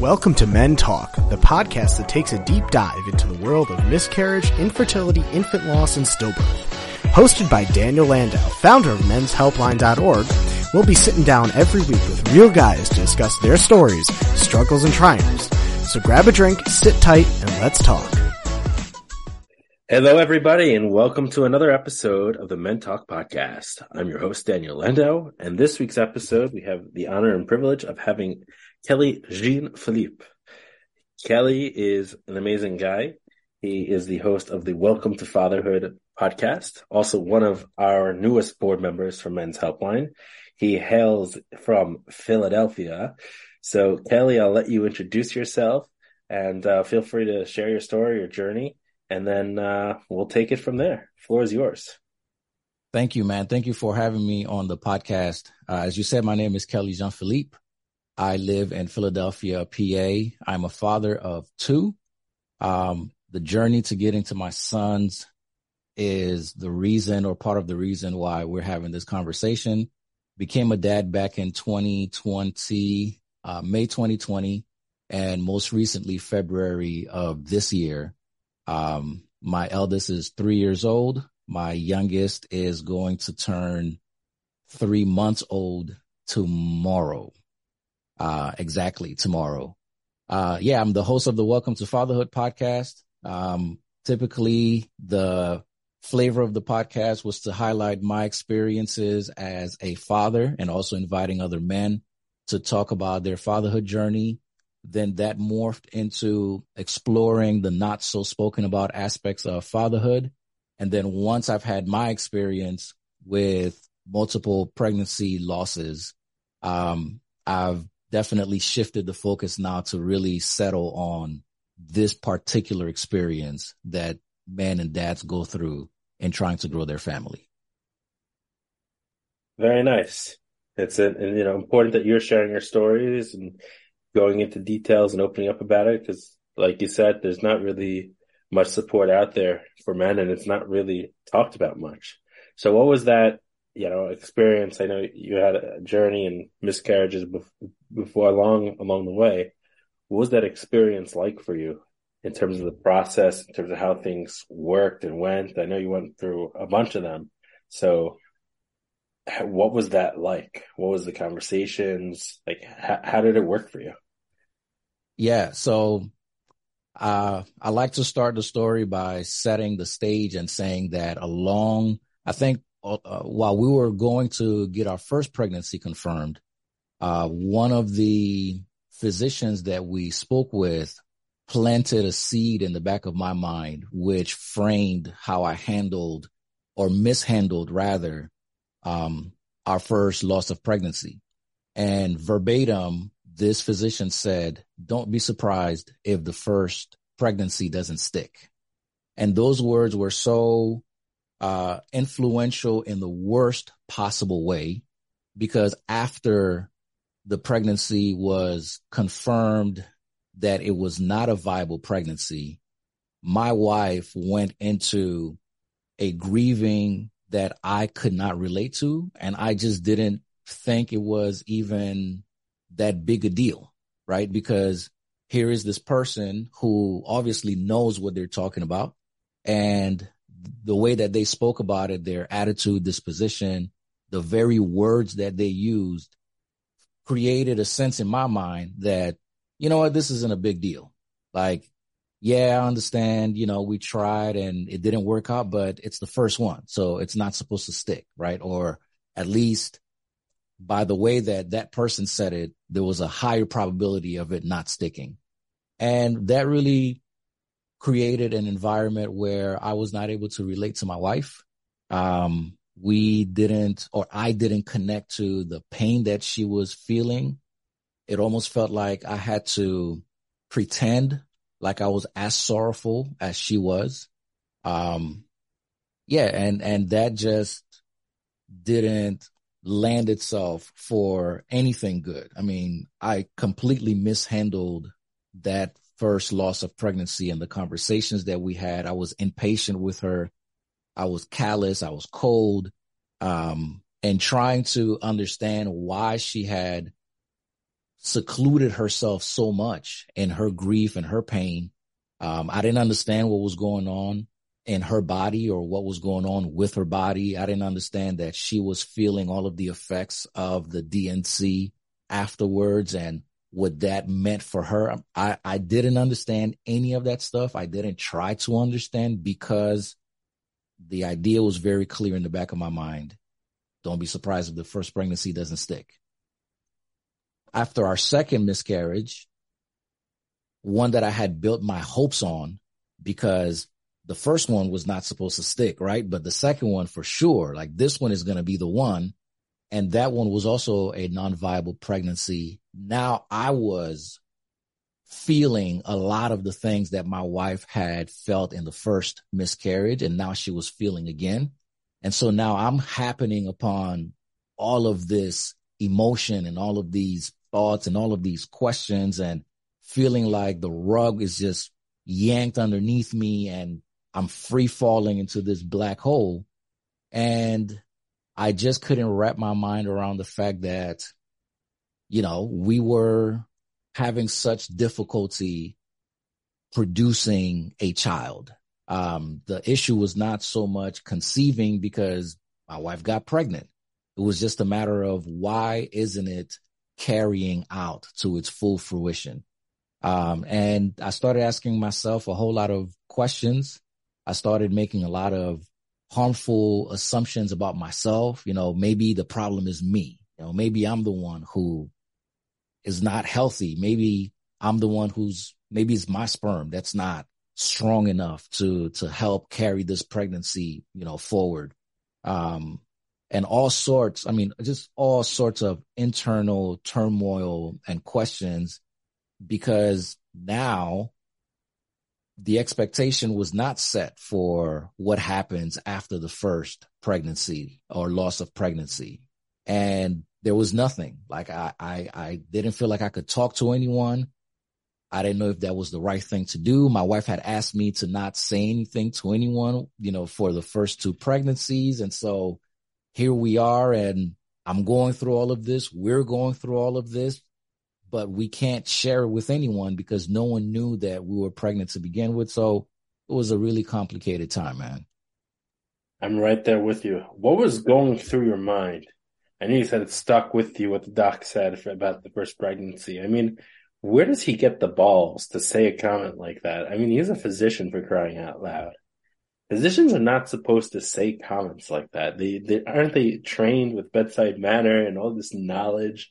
Welcome to Men Talk, the podcast that takes a deep dive into the world of miscarriage, infertility, infant loss, and stillbirth. Hosted by Daniel Landau, founder of menshelpline.org, we'll be sitting down every week with real guys to discuss their stories, struggles, and triumphs. So grab a drink, sit tight, and let's talk. Hello, everybody, and welcome to another episode of the Men Talk podcast. I'm your host, Daniel Landau, and this week's episode, we have the honor and privilege of having Kelly Jean Philippe. Kelly is an amazing guy. He is the host of the Welcome to Fatherhood podcast, also one of our newest board members from Men's Helpline. He hails from Philadelphia. So, Kelly, I'll let you introduce yourself and uh, feel free to share your story, your journey, and then uh, we'll take it from there. Floor is yours. Thank you, man. Thank you for having me on the podcast. Uh, as you said, my name is Kelly Jean Philippe. I live in Philadelphia, PA. I'm a father of two. Um, the journey to getting to my sons is the reason or part of the reason why we're having this conversation. Became a dad back in 2020, uh, May 2020, and most recently February of this year. Um, my eldest is three years old. My youngest is going to turn three months old tomorrow uh, exactly tomorrow. Uh, yeah, I'm the host of the Welcome to Fatherhood podcast. Um, typically the flavor of the podcast was to highlight my experiences as a father and also inviting other men to talk about their fatherhood journey. Then that morphed into exploring the not so spoken about aspects of fatherhood. And then once I've had my experience with multiple pregnancy losses, um, I've definitely shifted the focus now to really settle on this particular experience that men and dads go through in trying to grow their family. Very nice. It's and, you know important that you're sharing your stories and going into details and opening up about it because, like you said, there's not really much support out there for men, and it's not really talked about much. So, what was that you know, experience. I know you had a journey and miscarriages before long along the way. What was that experience like for you in terms of the process, in terms of how things worked and went? I know you went through a bunch of them. So what was that like? What was the conversations? Like, how, how did it work for you? Yeah. So, uh, I like to start the story by setting the stage and saying that along, I think uh, while we were going to get our first pregnancy confirmed, uh, one of the physicians that we spoke with planted a seed in the back of my mind, which framed how I handled or mishandled rather, um, our first loss of pregnancy. And verbatim, this physician said, don't be surprised if the first pregnancy doesn't stick. And those words were so uh, influential in the worst possible way because after the pregnancy was confirmed that it was not a viable pregnancy, my wife went into a grieving that I could not relate to. And I just didn't think it was even that big a deal, right? Because here is this person who obviously knows what they're talking about and the way that they spoke about it, their attitude, disposition, the very words that they used created a sense in my mind that, you know what, this isn't a big deal. Like, yeah, I understand, you know, we tried and it didn't work out, but it's the first one. So it's not supposed to stick, right? Or at least by the way that that person said it, there was a higher probability of it not sticking. And that really created an environment where I was not able to relate to my wife. Um, we didn't, or I didn't connect to the pain that she was feeling. It almost felt like I had to pretend like I was as sorrowful as she was. Um, yeah, and, and that just didn't land itself for anything good. I mean, I completely mishandled that first loss of pregnancy and the conversations that we had. I was impatient with her. I was callous. I was cold. Um, and trying to understand why she had secluded herself so much in her grief and her pain. Um, I didn't understand what was going on in her body or what was going on with her body. I didn't understand that she was feeling all of the effects of the D&C afterwards and what that meant for her. Um, I, I didn't understand any of that stuff. I didn't try to understand because the idea was very clear in the back of my mind. Don't be surprised if the first pregnancy doesn't stick. After our second miscarriage, one that I had built my hopes on because the first one was not supposed to stick, right? But the second one for sure, like this one is going to be the one. And that one was also a non-viable pregnancy. Now I was feeling a lot of the things that my wife had felt in the first miscarriage and now she was feeling again. And so now I'm happening upon all of this emotion and all of these thoughts and all of these questions and feeling like the rug is just yanked underneath me and I'm free falling into this black hole. And I just couldn't wrap my mind around the fact that, you know, we were having such difficulty producing a child. Um, the issue was not so much conceiving because my wife got pregnant. It was just a matter of why isn't it carrying out to its full fruition? Um, and I started asking myself a whole lot of questions. I started making a lot of harmful assumptions about myself. You know, maybe the problem is me. You know, maybe I'm the one who is not healthy. Maybe I'm the one who's, maybe it's my sperm that's not strong enough to, to help carry this pregnancy, you know, forward. Um, and all sorts, I mean, just all sorts of internal turmoil and questions because now the expectation was not set for what happens after the first pregnancy or loss of pregnancy. And there was nothing like I, I, I didn't feel like I could talk to anyone. I didn't know if that was the right thing to do. My wife had asked me to not say anything to anyone, you know, for the first two pregnancies. And so here we are and I'm going through all of this. We're going through all of this but we can't share it with anyone because no one knew that we were pregnant to begin with. So it was a really complicated time, man. I'm right there with you. What was going through your mind? I know you said it stuck with you what the doc said about the first pregnancy. I mean, where does he get the balls to say a comment like that? I mean, he's a physician for crying out loud. Physicians are not supposed to say comments like that. They, they aren't they trained with bedside manner and all this knowledge.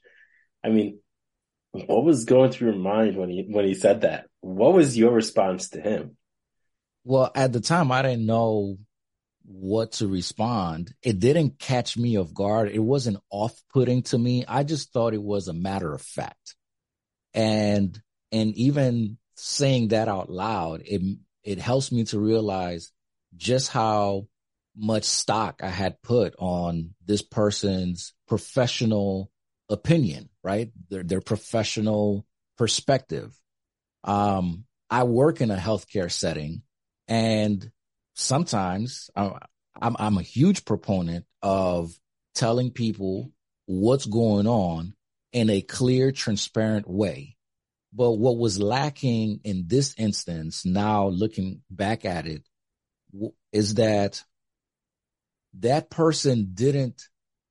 I mean, what was going through your mind when he when he said that? What was your response to him? Well, at the time, I didn't know what to respond. It didn't catch me off guard. It wasn't off-putting to me. I just thought it was a matter of fact. And and even saying that out loud, it it helps me to realize just how much stock I had put on this person's professional opinion, right? Their, their professional perspective. Um, I work in a healthcare setting and sometimes I'm, I'm, I'm a huge proponent of telling people what's going on in a clear, transparent way. But what was lacking in this instance, now looking back at it, is that that person didn't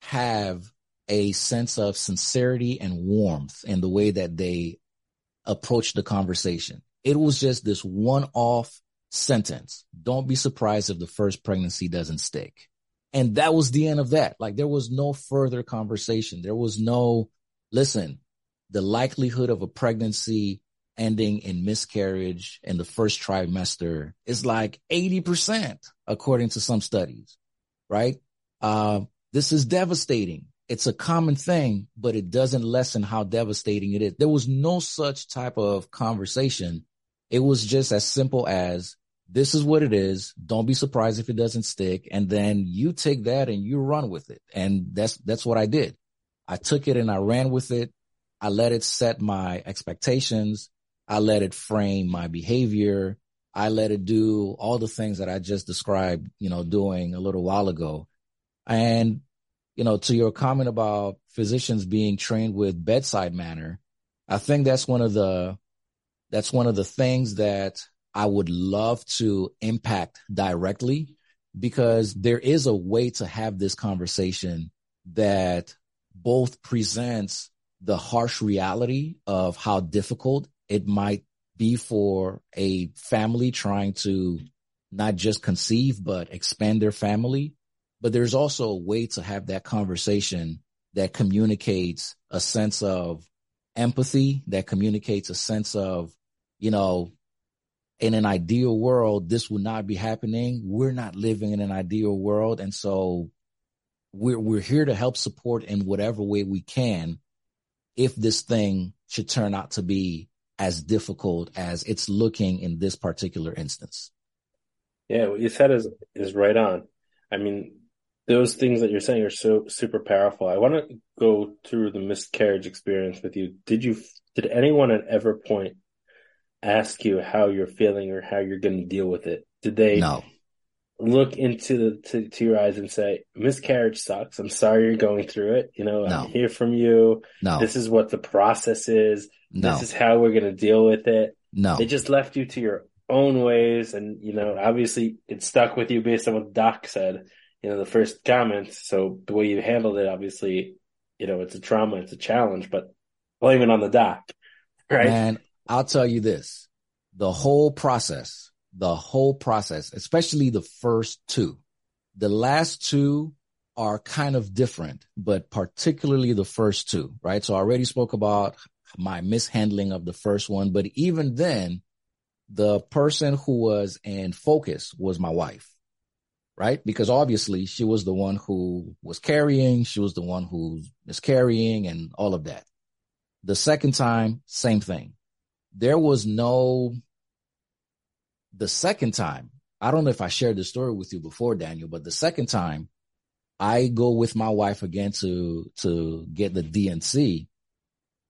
have a sense of sincerity and warmth in the way that they approached the conversation. It was just this one off sentence. Don't be surprised if the first pregnancy doesn't stick. And that was the end of that. Like there was no further conversation. There was no, listen, the likelihood of a pregnancy ending in miscarriage in the first trimester is like 80%, according to some studies, right? Uh, this is devastating it's a common thing, but it doesn't lessen how devastating it is. There was no such type of conversation. It was just as simple as this is what it is. Don't be surprised if it doesn't stick. And then you take that and you run with it. And that's, that's what I did. I took it and I ran with it. I let it set my expectations. I let it frame my behavior. I let it do all the things that I just described, you know, doing a little while ago. And you know, to your comment about physicians being trained with bedside manner, I think that's one of the that's one of the things that I would love to impact directly because there is a way to have this conversation that both presents the harsh reality of how difficult it might be for a family trying to not just conceive, but expand their family. But there's also a way to have that conversation that communicates a sense of empathy, that communicates a sense of, you know, in an ideal world, this would not be happening. We're not living in an ideal world. And so we're, we're here to help support in whatever way we can if this thing should turn out to be as difficult as it's looking in this particular instance. Yeah, what you said is is right on. I mean, those things that you're saying are so super powerful. I want to go through the miscarriage experience with you. Did you did anyone at ever point ask you how you're feeling or how you're going to deal with it? Did they no. look into the to, to, your eyes and say, "Miscarriage sucks. I'm sorry you're going through it. You know, no. I'm here from you. No. This is what the process is. No. This is how we're going to deal with it." No. They just left you to your own ways, and you know, obviously, it stuck with you based on what Doc said. You know, the first comments. So the way you handled it, obviously, you know, it's a trauma, it's a challenge, but blame it on the doc, right? And I'll tell you this: the whole process, the whole process, especially the first two, the last two are kind of different, but particularly the first two, right? So I already spoke about my mishandling of the first one, but even then, the person who was in focus was my wife, right? Because obviously she was the one who was carrying, she was the one who was carrying and all of that. The second time, same thing. There was no, the second time, I don't know if I shared the story with you before, Daniel, but the second time I go with my wife again to, to get the D&C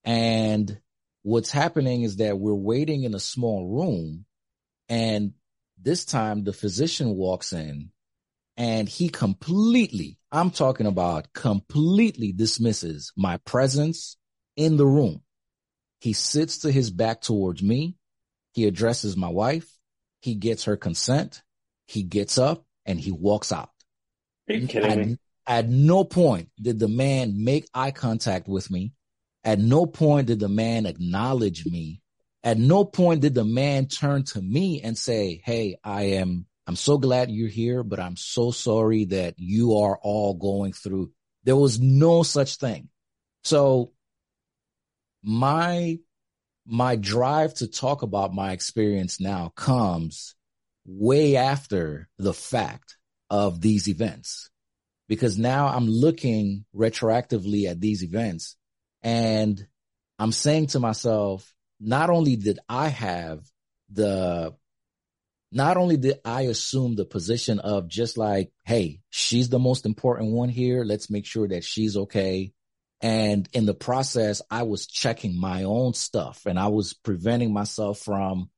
and what's happening is that we're waiting in a small room and this time the physician walks in and he completely, I'm talking about completely dismisses my presence in the room. He sits to his back towards me. He addresses my wife. He gets her consent. He gets up and he walks out. Are you kidding at, me? At no point did the man make eye contact with me. At no point did the man acknowledge me. At no point did the man turn to me and say, Hey, I am, I'm so glad you're here, but I'm so sorry that you are all going through. There was no such thing. So my, my drive to talk about my experience now comes way after the fact of these events because now I'm looking retroactively at these events and I'm saying to myself, not only did I have the, not only did I assume the position of just like, Hey, she's the most important one here. Let's make sure that she's okay. And in the process, I was checking my own stuff and I was preventing myself from,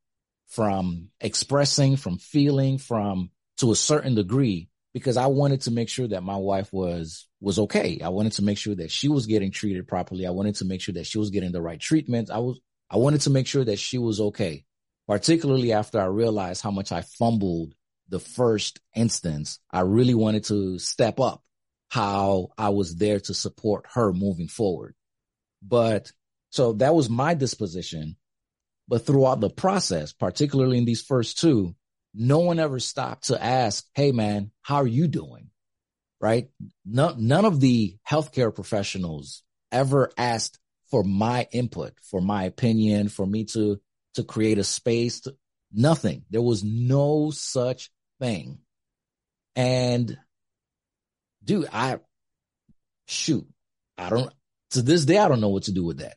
from expressing, from feeling, from to a certain degree because I wanted to make sure that my wife was was okay. I wanted to make sure that she was getting treated properly. I wanted to make sure that she was getting the right treatment. I was I wanted to make sure that she was okay. Particularly after I realized how much I fumbled the first instance, I really wanted to step up how I was there to support her moving forward. But so that was my disposition. But throughout the process, particularly in these first two, no one ever stopped to ask, Hey man, how are you doing? Right. No, none of the healthcare professionals ever asked for my input, for my opinion, for me to, to create a space to nothing. There was no such thing. And dude, I shoot, I don't, to this day, I don't know what to do with that.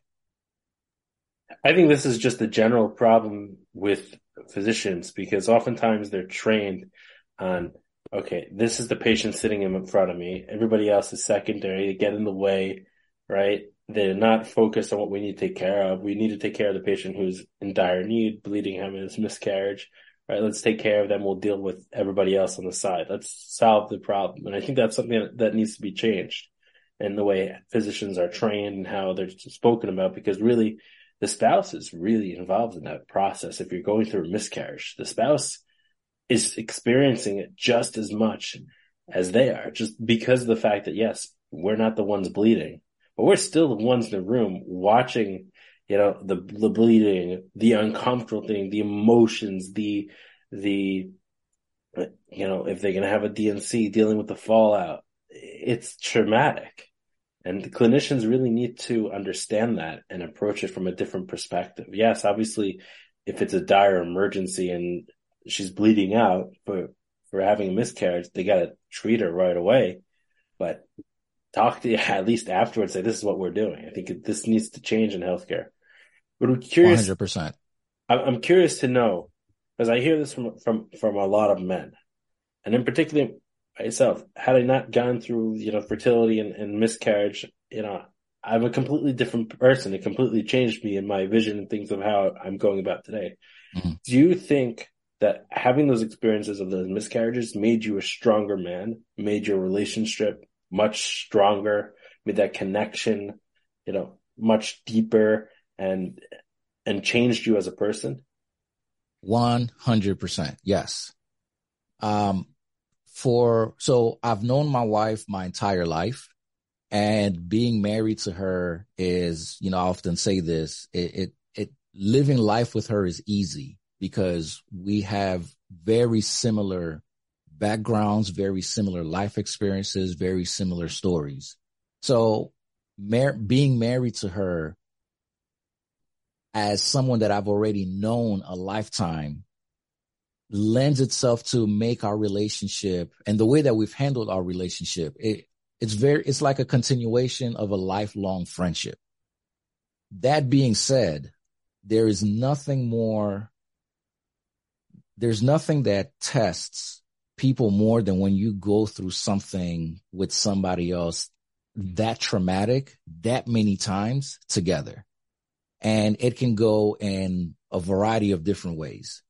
I think this is just the general problem with physicians because oftentimes they're trained on okay, this is the patient sitting in front of me. Everybody else is secondary. They get in the way, right? They're not focused on what we need to take care of. We need to take care of the patient who's in dire need, bleeding hemorrhage, miscarriage, right? Let's take care of them. We'll deal with everybody else on the side. Let's solve the problem. And I think that's something that, that needs to be changed in the way physicians are trained and how they're spoken about because really the spouse is really involved in that process. If you're going through a miscarriage, the spouse is experiencing it just as much as they are, just because of the fact that yes, we're not the ones bleeding, but we're still the ones in the room watching, you know, the, the bleeding, the uncomfortable thing, the emotions, the, the, you know, if they're going to have a D&C dealing with the fallout, it's traumatic. And the clinicians really need to understand that and approach it from a different perspective. Yes, obviously, if it's a dire emergency and she's bleeding out for, for having a miscarriage, they got to treat her right away. But talk to you at least afterwards. Say, this is what we're doing. I think this needs to change in healthcare. But I'm curious. 100%. I'm curious to know, because I hear this from, from, from a lot of men and in particular myself, had I not gone through, you know, fertility and, and miscarriage, you know, I'm a completely different person. It completely changed me in my vision and things of how I'm going about today. Mm-hmm. Do you think that having those experiences of those miscarriages made you a stronger man, made your relationship much stronger, made that connection, you know, much deeper and, and changed you as a person? 100%. Yes. Um, for, so I've known my wife my entire life and being married to her is, you know, I often say this, it, it, it living life with her is easy because we have very similar backgrounds, very similar life experiences, very similar stories. So mar- being married to her as someone that I've already known a lifetime lends itself to make our relationship and the way that we've handled our relationship. It, it's very, it's like a continuation of a lifelong friendship. That being said, there is nothing more, there's nothing that tests people more than when you go through something with somebody else that traumatic that many times together. And it can go in a variety of different ways.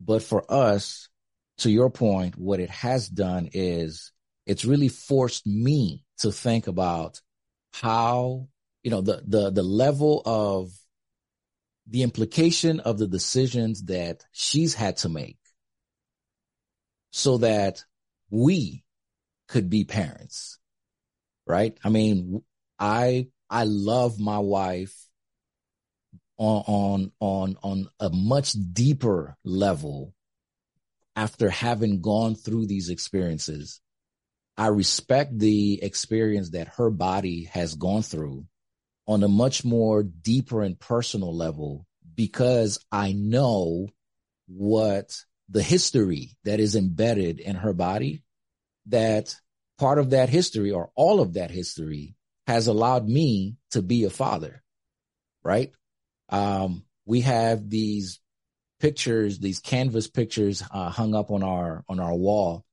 But for us, to your point, what it has done is it's really forced me to think about how, you know, the, the, the level of the implication of the decisions that she's had to make so that we could be parents. Right. I mean, I, I love my wife on on on on a much deeper level after having gone through these experiences i respect the experience that her body has gone through on a much more deeper and personal level because i know what the history that is embedded in her body that part of that history or all of that history has allowed me to be a father right um, we have these pictures, these canvas pictures uh, hung up on our on our wall.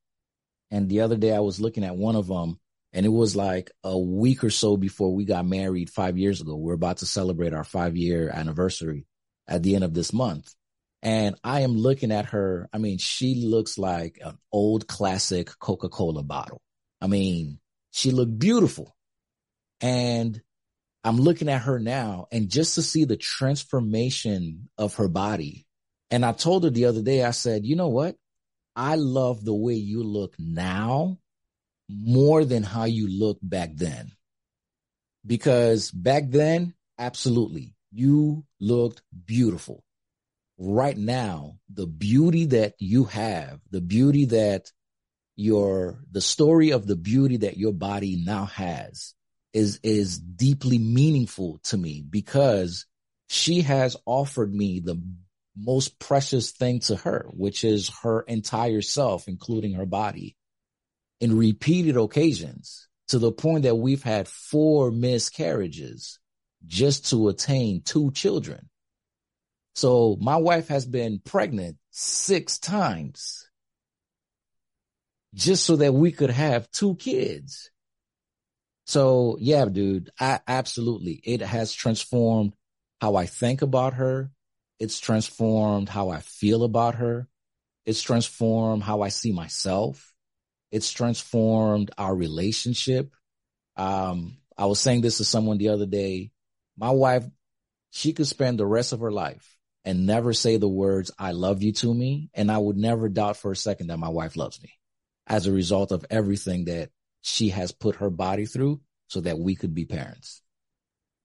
And the other day I was looking at one of them and it was like a week or so before we got married five years ago. We're about to celebrate our five year anniversary at the end of this month. And I am looking at her. I mean, she looks like an old classic Coca-Cola bottle. I mean, she looked beautiful. And I'm looking at her now and just to see the transformation of her body. And I told her the other day, I said, you know what? I love the way you look now more than how you look back then. Because back then, absolutely, you looked beautiful. Right now, the beauty that you have, the beauty that your, the story of the beauty that your body now has is is deeply meaningful to me because she has offered me the most precious thing to her, which is her entire self, including her body, in repeated occasions to the point that we've had four miscarriages just to attain two children. So my wife has been pregnant six times just so that we could have two kids. So yeah, dude, I absolutely, it has transformed how I think about her. It's transformed how I feel about her. It's transformed how I see myself. It's transformed our relationship. Um, I was saying this to someone the other day. My wife, she could spend the rest of her life and never say the words, I love you to me. And I would never doubt for a second that my wife loves me as a result of everything that she has put her body through so that we could be parents.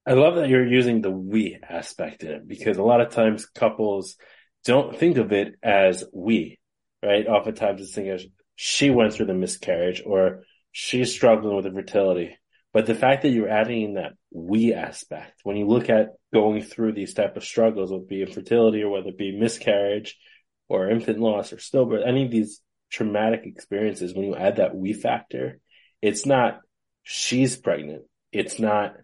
I love that you're using the we aspect in it because a lot of times couples don't think of it as we, right? Oftentimes it's thinking as she went through the miscarriage or she's struggling with infertility. But the fact that you're adding in that we aspect, when you look at going through these type of struggles, whether it be infertility or whether it be miscarriage or infant loss or stillbirth, any of these traumatic experiences, when you add that we factor, it's not she's pregnant. It's not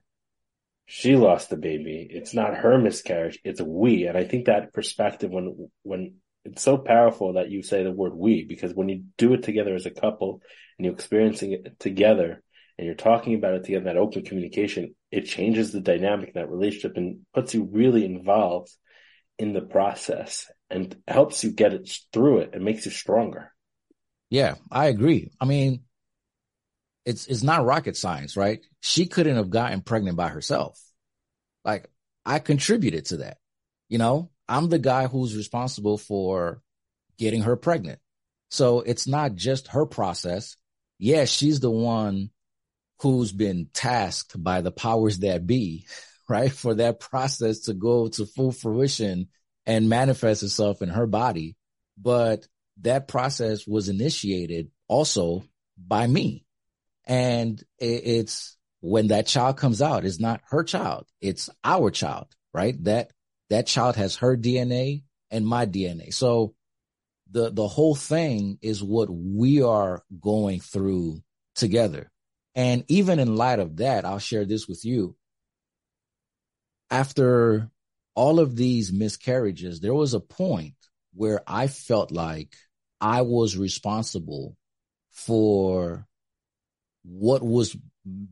she lost the baby. It's not her miscarriage. It's we. And I think that perspective when, when it's so powerful that you say the word we, because when you do it together as a couple and you're experiencing it together and you're talking about it together, that open communication, it changes the dynamic in that relationship and puts you really involved in the process and helps you get it through it and makes you stronger. Yeah, I agree. I mean, it's it's not rocket science, right? She couldn't have gotten pregnant by herself. Like I contributed to that. You know, I'm the guy who's responsible for getting her pregnant. So it's not just her process. Yeah, she's the one who's been tasked by the powers that be, right? For that process to go to full fruition and manifest itself in her body. But that process was initiated also by me. And it's when that child comes out, it's not her child. It's our child, right? That, that child has her DNA and my DNA. So the, the whole thing is what we are going through together. And even in light of that, I'll share this with you. After all of these miscarriages, there was a point where I felt like I was responsible for what was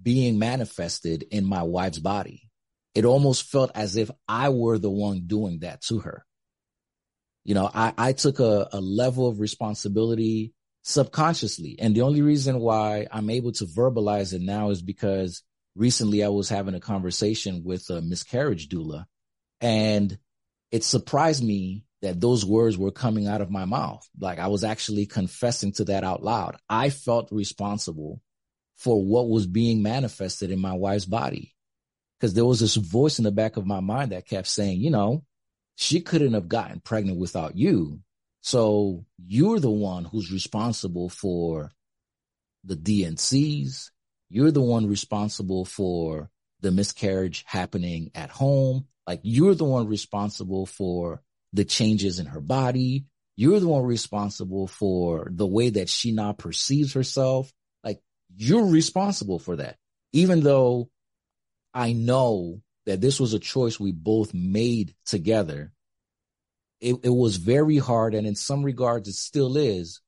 being manifested in my wife's body. It almost felt as if I were the one doing that to her. You know, I, I took a, a level of responsibility subconsciously. And the only reason why I'm able to verbalize it now is because recently I was having a conversation with a miscarriage doula and it surprised me that those words were coming out of my mouth. Like I was actually confessing to that out loud. I felt responsible for what was being manifested in my wife's body. Cause there was this voice in the back of my mind that kept saying, you know, she couldn't have gotten pregnant without you. So you're the one who's responsible for the D&Cs. You're the one responsible for the miscarriage happening at home. Like you're the one responsible for the changes in her body. You're the one responsible for the way that she now perceives herself Like you're responsible for that. Even though I know that this was a choice we both made together, it, it was very hard. And in some regards, it still is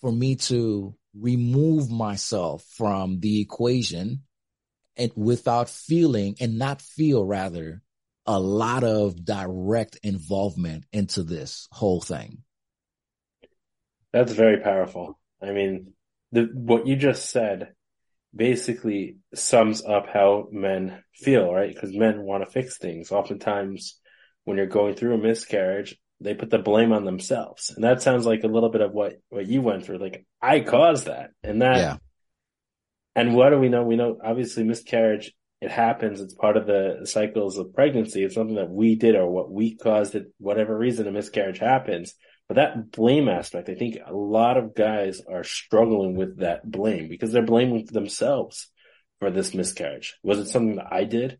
for me to remove myself from the equation and without feeling and not feel rather a lot of direct involvement into this whole thing. That's very powerful. I mean, the, what you just said basically sums up how men feel, right? Because men want to fix things. Oftentimes, when you're going through a miscarriage, they put the blame on themselves, and that sounds like a little bit of what what you went through. Like I caused that, and that. Yeah. And what do we know? We know obviously miscarriage. It happens. It's part of the cycles of pregnancy. It's something that we did or what we caused it. Whatever reason a miscarriage happens but that blame aspect, I think a lot of guys are struggling with that blame because they're blaming themselves for this miscarriage. Was it something that I did?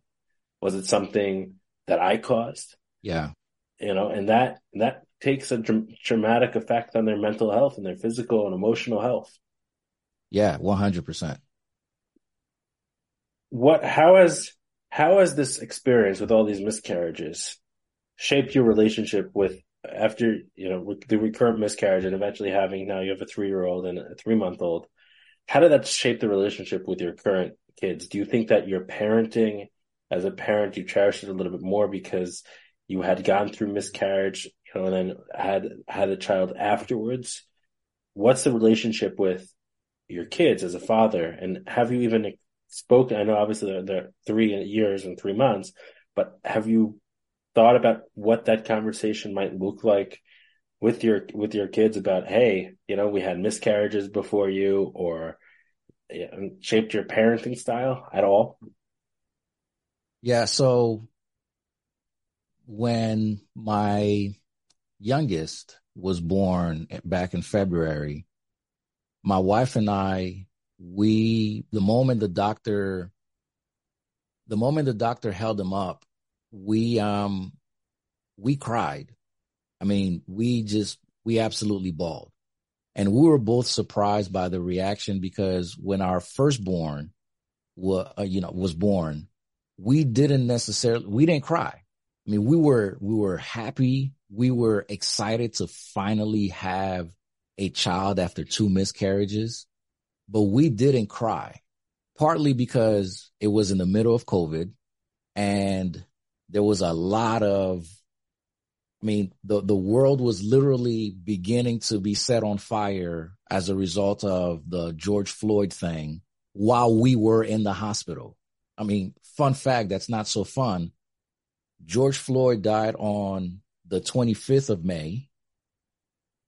Was it something that I caused? Yeah. You know, and that, that takes a dramatic effect on their mental health and their physical and emotional health. Yeah, 100%. What, how has, how has this experience with all these miscarriages shaped your relationship with after you know the recurrent miscarriage and eventually having now you have a three year old and a three month old how did that shape the relationship with your current kids do you think that your parenting as a parent you cherish it a little bit more because you had gone through miscarriage you know and then had had a child afterwards. What's the relationship with your kids as a father? And have you even spoken i know obviously they're, they're three years and three months but have you thought about what that conversation might look like with your with your kids about hey you know we had miscarriages before you or shaped your parenting style at all? Yeah so when my youngest was born back in february my wife and i we the moment the doctor the moment the doctor held him up we um we cried I mean, we just, we absolutely bawled. And we were both surprised by the reaction because when our firstborn was, uh, you know, was born, we didn't necessarily, we didn't cry. I mean, we were, we were happy. We were excited to finally have a child after two miscarriages, but we didn't cry partly because it was in the middle of COVID and there was a lot of I mean, the, the world was literally beginning to be set on fire as a result of the George Floyd thing while we were in the hospital. I mean, fun fact that's not so fun. George Floyd died on the 25th of May.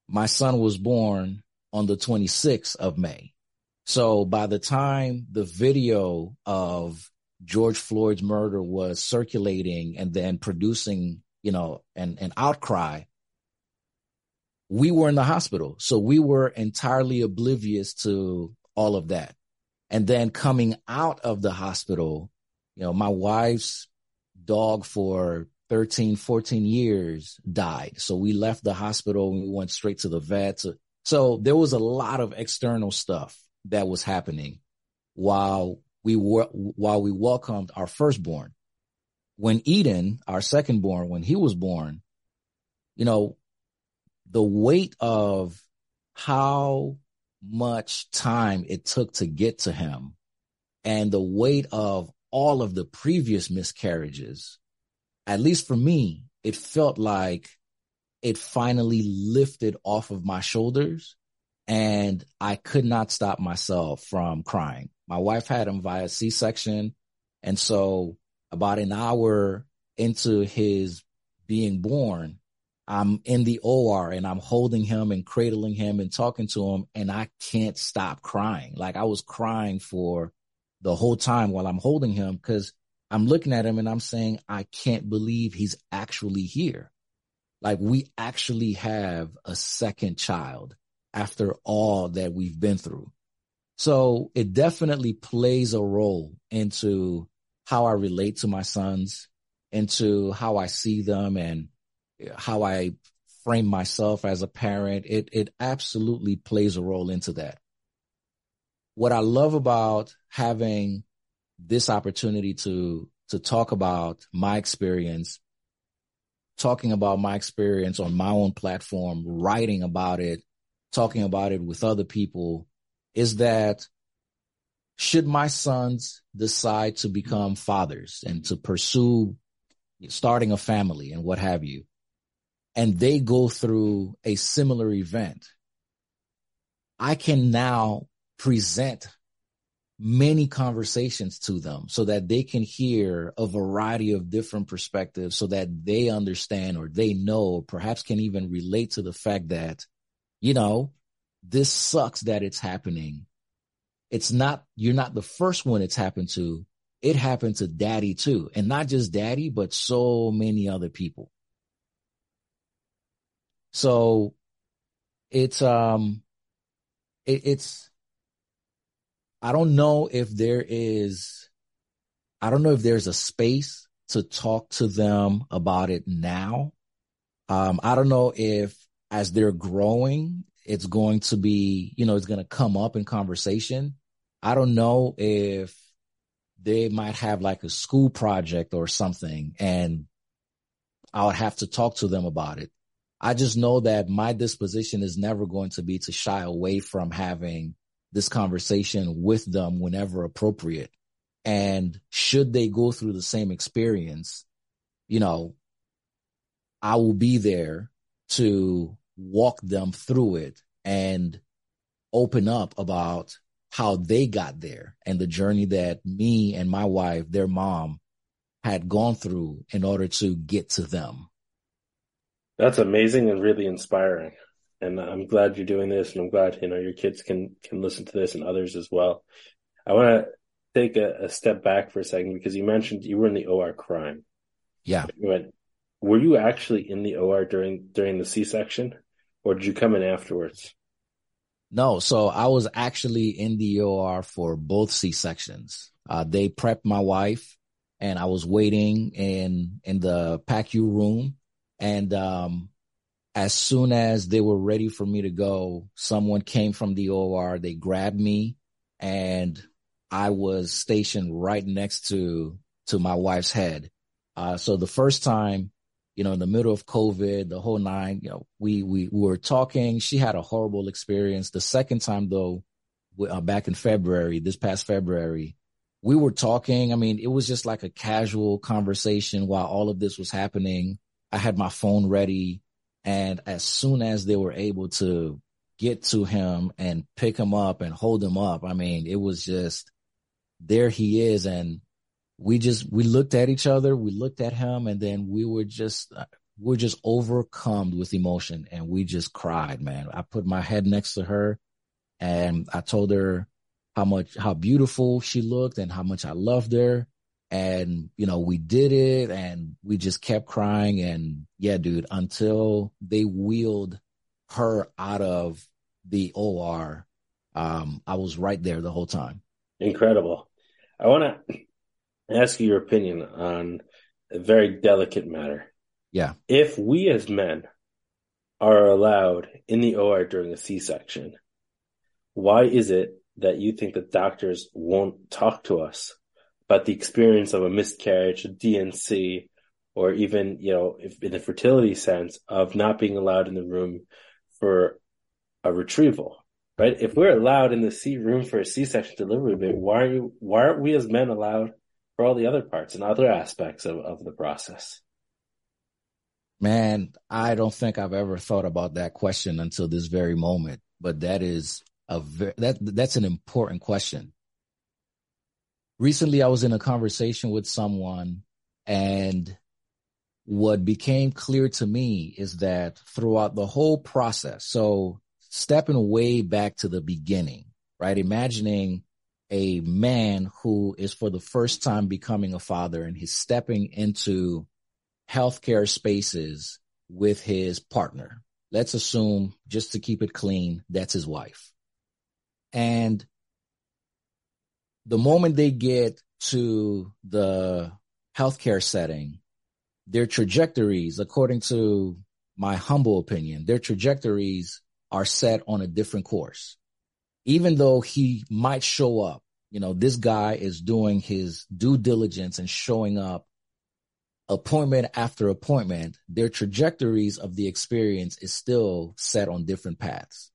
My son was born on the 26th of May. So by the time the video of George Floyd's murder was circulating and then producing you know, and an outcry, we were in the hospital. So we were entirely oblivious to all of that. And then coming out of the hospital, you know, my wife's dog for 13, 14 years died. So we left the hospital and we went straight to the vet. So there was a lot of external stuff that was happening while we were, while we welcomed our firstborn when Eden, our second born, when he was born, you know, the weight of how much time it took to get to him and the weight of all of the previous miscarriages, at least for me, it felt like it finally lifted off of my shoulders and I could not stop myself from crying. My wife had him via C section. And so about an hour into his being born, I'm in the OR and I'm holding him and cradling him and talking to him and I can't stop crying. Like I was crying for the whole time while I'm holding him because I'm looking at him and I'm saying, I can't believe he's actually here. Like we actually have a second child after all that we've been through. So it definitely plays a role into how I relate to my sons, into how I see them and uh, how I frame myself as a parent. It, it absolutely plays a role into that. What I love about having this opportunity to, to talk about my experience, talking about my experience on my own platform, writing about it, talking about it with other people is that should my sons decide to become fathers and to pursue starting a family and what have you, and they go through a similar event, I can now present many conversations to them so that they can hear a variety of different perspectives so that they understand or they know, perhaps can even relate to the fact that, you know, this sucks that it's happening it's not, you're not the first one it's happened to. It happened to daddy too. And not just daddy, but so many other people. So it's, um, it, it's, I don't know if there is, I don't know if there's a space to talk to them about it now. Um, I don't know if as they're growing, it's going to be, you know, it's going to come up in conversation. I don't know if they might have like a school project or something and I would have to talk to them about it. I just know that my disposition is never going to be to shy away from having this conversation with them whenever appropriate. And should they go through the same experience, you know, I will be there to walk them through it and open up about how they got there and the journey that me and my wife, their mom, had gone through in order to get to them. That's amazing and really inspiring. And I'm glad you're doing this and I'm glad, you know, your kids can, can listen to this and others as well. I want to take a, a step back for a second because you mentioned you were in the OR crime. Yeah. Went, were you actually in the OR during, during the C-section or did you come in afterwards? No, so I was actually in the OR for both C sections. Uh, they prepped my wife, and I was waiting in in the PACU room. And um, as soon as they were ready for me to go, someone came from the OR. They grabbed me, and I was stationed right next to to my wife's head. Uh, so the first time you know, in the middle of COVID, the whole nine, you know, we, we, we were talking. She had a horrible experience. The second time though, uh, back in February, this past February, we were talking. I mean, it was just like a casual conversation while all of this was happening. I had my phone ready. And as soon as they were able to get to him and pick him up and hold him up, I mean, it was just there he is. And we just we looked at each other we looked at him and then we were just uh, we are just overcome with emotion and we just cried man i put my head next to her and i told her how much how beautiful she looked and how much i loved her and you know we did it and we just kept crying and yeah dude until they wheeled her out of the or um i was right there the whole time incredible i want to ask you your opinion on a very delicate matter. Yeah. If we as men are allowed in the OR during a C-section, why is it that you think that doctors won't talk to us about the experience of a miscarriage, a D&C, or even, you know, if in the fertility sense of not being allowed in the room for a retrieval, right? If we're allowed in the C room for a C-section delivery, but why are you, why aren't we as men allowed for all the other parts and other aspects of, of the process? Man, I don't think I've ever thought about that question until this very moment, but that is a very, that that's an important question. Recently I was in a conversation with someone and what became clear to me is that throughout the whole process, so stepping way back to the beginning, right? Imagining a man who is for the first time becoming a father and he's stepping into healthcare spaces with his partner. Let's assume, just to keep it clean, that's his wife. And the moment they get to the healthcare setting, their trajectories, according to my humble opinion, their trajectories are set on a different course. Even though he might show up you know, this guy is doing his due diligence and showing up appointment after appointment, their trajectories of the experience is still set on different paths.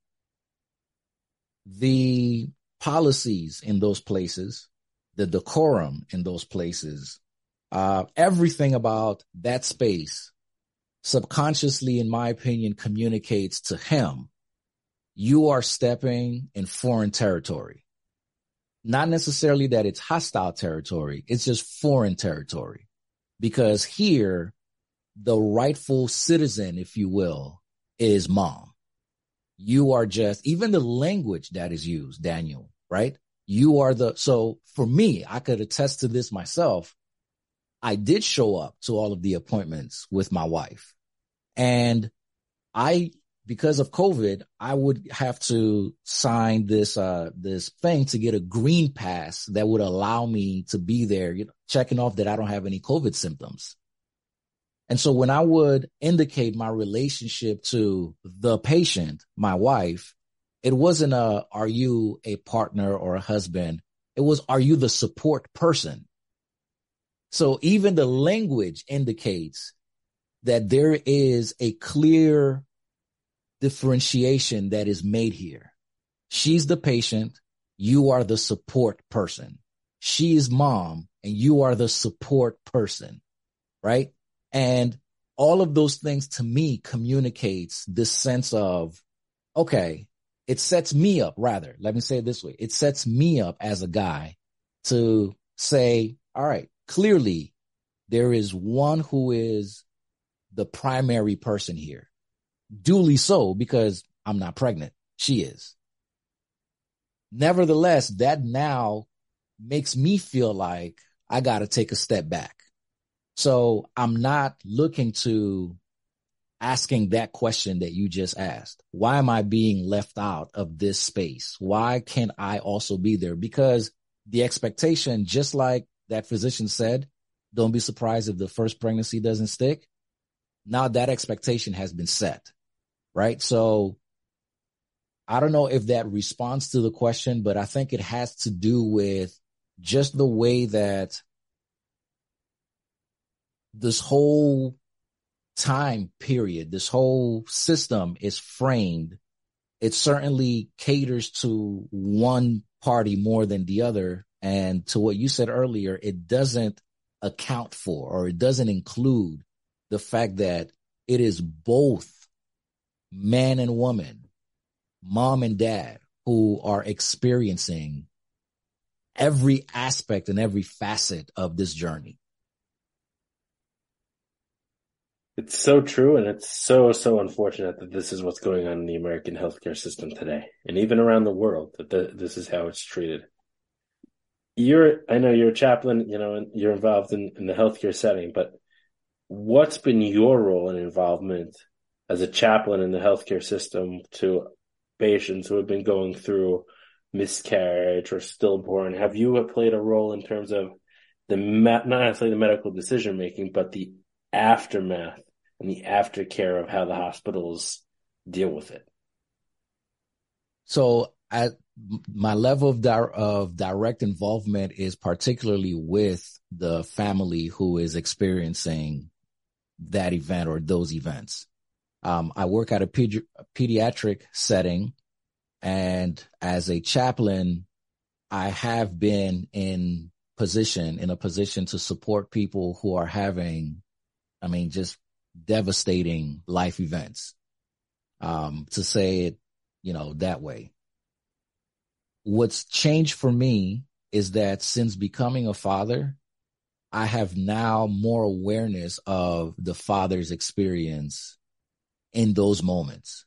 The policies in those places, the decorum in those places, uh, everything about that space subconsciously, in my opinion, communicates to him, you are stepping in foreign territory not necessarily that it's hostile territory. It's just foreign territory because here the rightful citizen, if you will, is mom. You are just, even the language that is used, Daniel, right? You are the, so for me, I could attest to this myself. I did show up to all of the appointments with my wife and I because of COVID, I would have to sign this, uh, this thing to get a green pass that would allow me to be there, you know, checking off that I don't have any COVID symptoms. And so when I would indicate my relationship to the patient, my wife, it wasn't a, are you a partner or a husband? It was, are you the support person? So even the language indicates that there is a clear differentiation that is made here. She's the patient. You are the support person. She is mom and you are the support person. Right. And all of those things to me communicates this sense of, okay, it sets me up rather. Let me say it this way. It sets me up as a guy to say, all right, clearly There is one who is the primary person here. Duly so, because I'm not pregnant. She is. Nevertheless, that now makes me feel like I got to take a step back. So I'm not looking to asking that question that you just asked. Why am I being left out of this space? Why can't I also be there? Because the expectation, just like that physician said, don't be surprised if the first pregnancy doesn't stick. Now that expectation has been set, right? So I don't know if that responds to the question, but I think it has to do with just the way that this whole time period, this whole system is framed. It certainly caters to one party more than the other. And to what you said earlier, it doesn't account for or it doesn't include the fact that it is both man and woman, mom and dad who are experiencing every aspect and every facet of this journey. It's so true, and it's so so unfortunate that this is what's going on in the American healthcare system today, and even around the world. That the, this is how it's treated. You're, I know you're a chaplain, you know, and you're involved in, in the healthcare setting, but what's been your role and involvement as a chaplain in the healthcare system to patients who have been going through miscarriage or stillborn? Have you played a role in terms of the not necessarily the medical decision making, but the aftermath and the aftercare of how the hospitals deal with it? So at my level of, di- of direct involvement is particularly with the family who is experiencing that event or those events. Um, I work at a pedi- pediatric setting and as a chaplain, I have been in position, in a position to support people who are having, I mean, just devastating life events. Um, to say it, you know, that way. What's changed for me is that since becoming a father, I have now more awareness of the father's experience in those moments.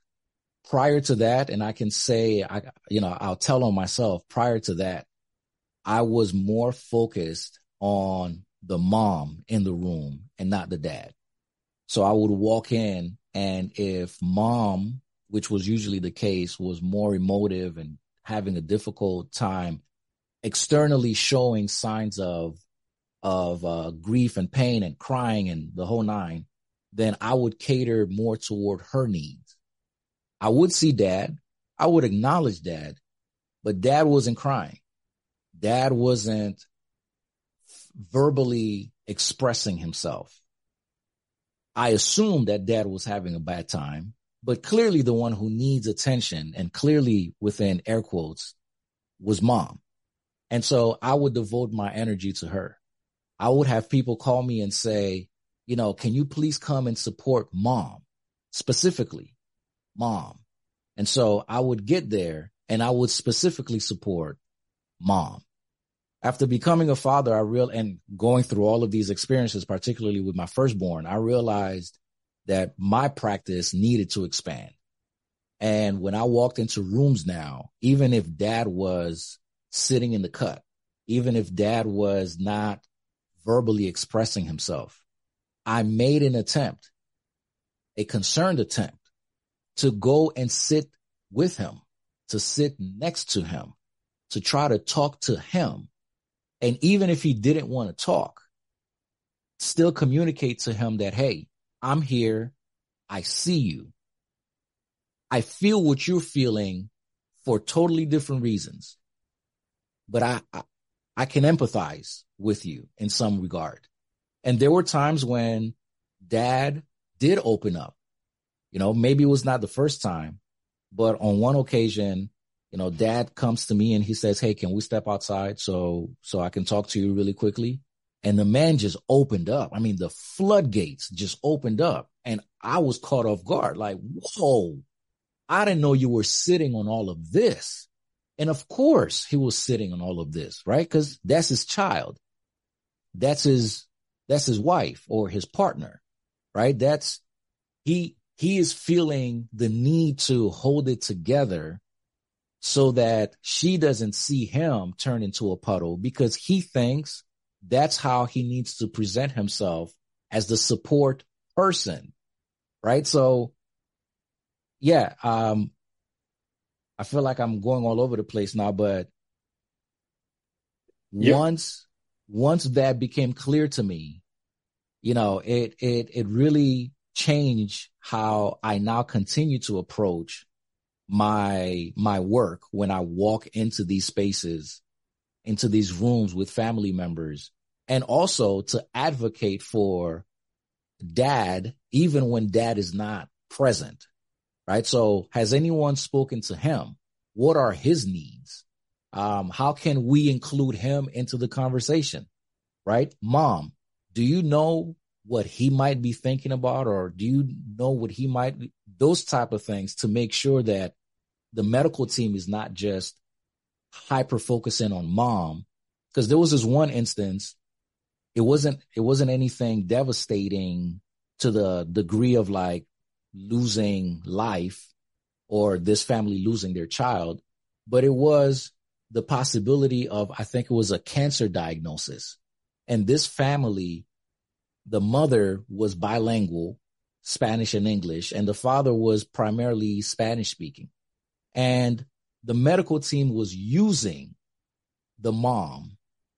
Prior to that, and I can say, I, you know, I'll tell on myself prior to that, I was more focused on the mom in the room and not the dad. So I would walk in and if mom, which was usually the case, was more emotive and having a difficult time externally showing signs of of uh, grief and pain and crying and the whole nine, then I would cater more toward her needs. I would see dad. I would acknowledge dad, but dad wasn't crying. Dad wasn't verbally expressing himself. I assumed that dad was having a bad time, but clearly the one who needs attention and clearly within air quotes was mom. And so I would devote my energy to her. I would have people call me and say, you know, can you please come and support mom specifically mom? And so I would get there and I would specifically support mom after becoming a father, I real and going through all of these experiences, particularly with my firstborn, I realized that my practice needed to expand. And when I walked into rooms now, even if dad was sitting in the cut, even if dad was not verbally expressing himself, I made an attempt, a concerned attempt to go and sit with him, to sit next to him, to try to talk to him and even if he didn't want to talk, still communicate to him that, Hey, I'm here. I see you. I feel what you're feeling for totally different reasons, but I, I, I can empathize with you in some regard. And there were times when dad did open up, you know, maybe it was not the first time, but on one occasion, you know, dad comes to me and he says, Hey, can we step outside so, so I can talk to you really quickly? And the man just opened up. I mean, the floodgates just opened up and I was caught off guard. Like, whoa, I didn't know you were sitting on all of this. And of course he was sitting on all of this, right? Cause that's his child. That's his that's his wife or his partner, right? That's he he is feeling the need to hold it together so that she doesn't see him turn into a puddle because he thinks that's how he needs to present himself as the support person. Right. So yeah, um, I feel like I'm going all over the place now, but once, once that became clear to me, you know, it, it, it really changed how I now continue to approach my, my work when I walk into these spaces, into these rooms with family members and also to advocate for dad, even when dad is not present. Right. So has anyone spoken to him? What are his needs? Um, how can we include him into the conversation? Right. Mom, do you know what he might be thinking about or do you know what he might those type of things to make sure that the medical team is not just hyper focusing on mom. Because there was this one instance it wasn't it wasn't anything devastating to the degree of like losing life or this family losing their child but it was the possibility of i think it was a cancer diagnosis. And this family the mother was bilingual spanish and english and the father was primarily spanish speaking and the medical team was using the mom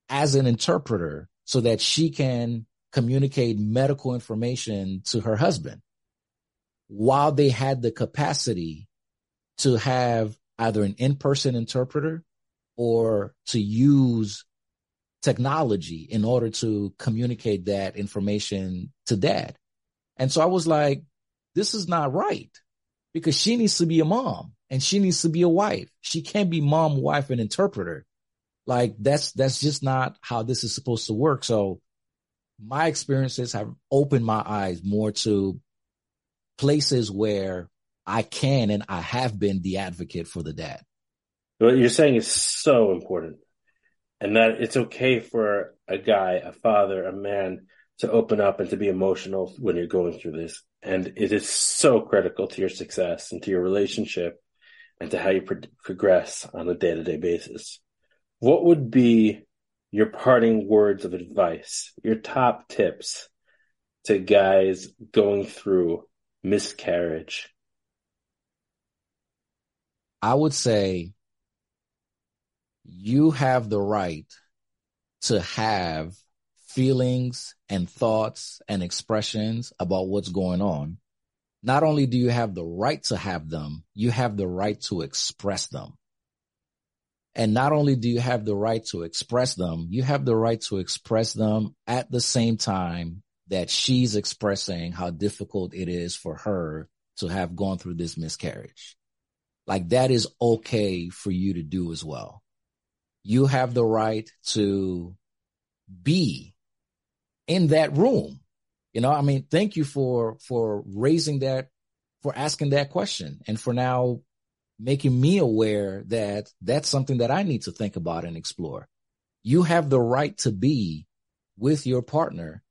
as an interpreter so that she can communicate medical information to her husband while they had the capacity to have either an in-person interpreter or to use technology in order to communicate that information to dad. And so I was like, this is not right because she needs to be a mom and she needs to be a wife. She can't be mom, wife, and interpreter. Like that's that's just not how this is supposed to work. So my experiences have opened my eyes more to places where I can and I have been the advocate for the dad. What you're saying is so important. And that it's okay for a guy, a father, a man to open up and to be emotional when you're going through this. And it is so critical to your success and to your relationship and to how you pro- progress on a day to day basis. What would be your parting words of advice, your top tips to guys going through miscarriage? I would say you have the right to have feelings and thoughts and expressions about what's going on. Not only do you have the right to have them, you have the right to express them. And not only do you have the right to express them, you have the right to express them at the same time that she's expressing how difficult it is for her to have gone through this miscarriage. Like that is okay for you to do as well. You have the right to be in that room. You know, I mean, thank you for, for raising that, for asking that question and for now making me aware that that's something that I need to think about and explore. You have the right to be with your partner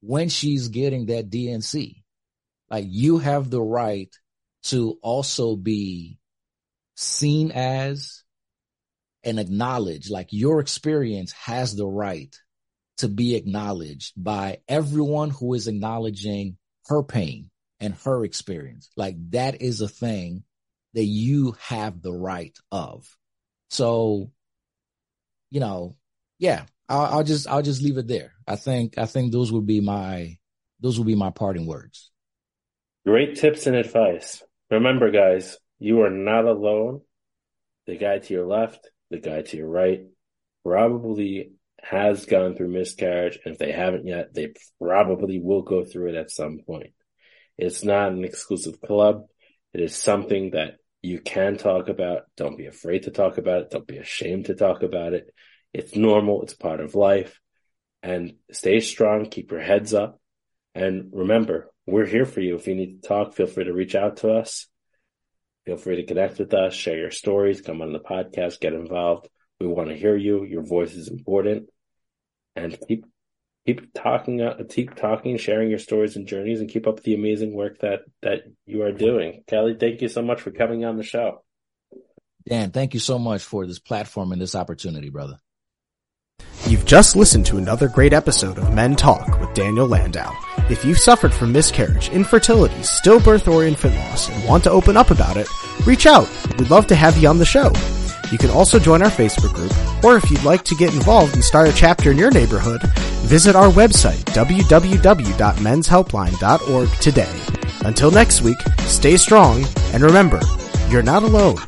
when she's getting that D&C. Like you have the right to also be seen as and acknowledged. Like your experience has the right to be acknowledged by everyone who is acknowledging her pain and her experience. Like that is a thing that you have the right of. So, you know, yeah, I'll, I'll, just I'll just leave it there. I think I think those would be my those would be my parting words. Great tips and advice. Remember, guys, you are not alone. The guy to your left, the guy to your right, probably has gone through miscarriage, and if they haven't yet, they probably will go through it at some point. It's not an exclusive club. It is something that you can talk about. Don't be afraid to talk about it. Don't be ashamed to talk about it. It's normal. It's part of life. And stay strong. Keep your heads up. And remember, we're here for you. If you need to talk, feel free to reach out to us. Feel free to connect with us, share your stories, come on the podcast, get involved. We want to hear you. Your voice is important. And keep keep talking, uh, keep talking, sharing your stories and journeys, and keep up the amazing work that that you are doing. Kelly, thank you so much for coming on the show. Dan, thank you so much for this platform and this opportunity, brother. You've just listened to another great episode of Men Talk with Daniel Landau. If you've suffered from miscarriage, infertility, stillbirth, or infant loss and want to open up about it, reach out. We'd love to have you on the show. You can also join our Facebook group, or if you'd like to get involved and start a chapter in your neighborhood, visit our website, www.menshelpline.org today. Until next week, stay strong, and remember, you're not alone.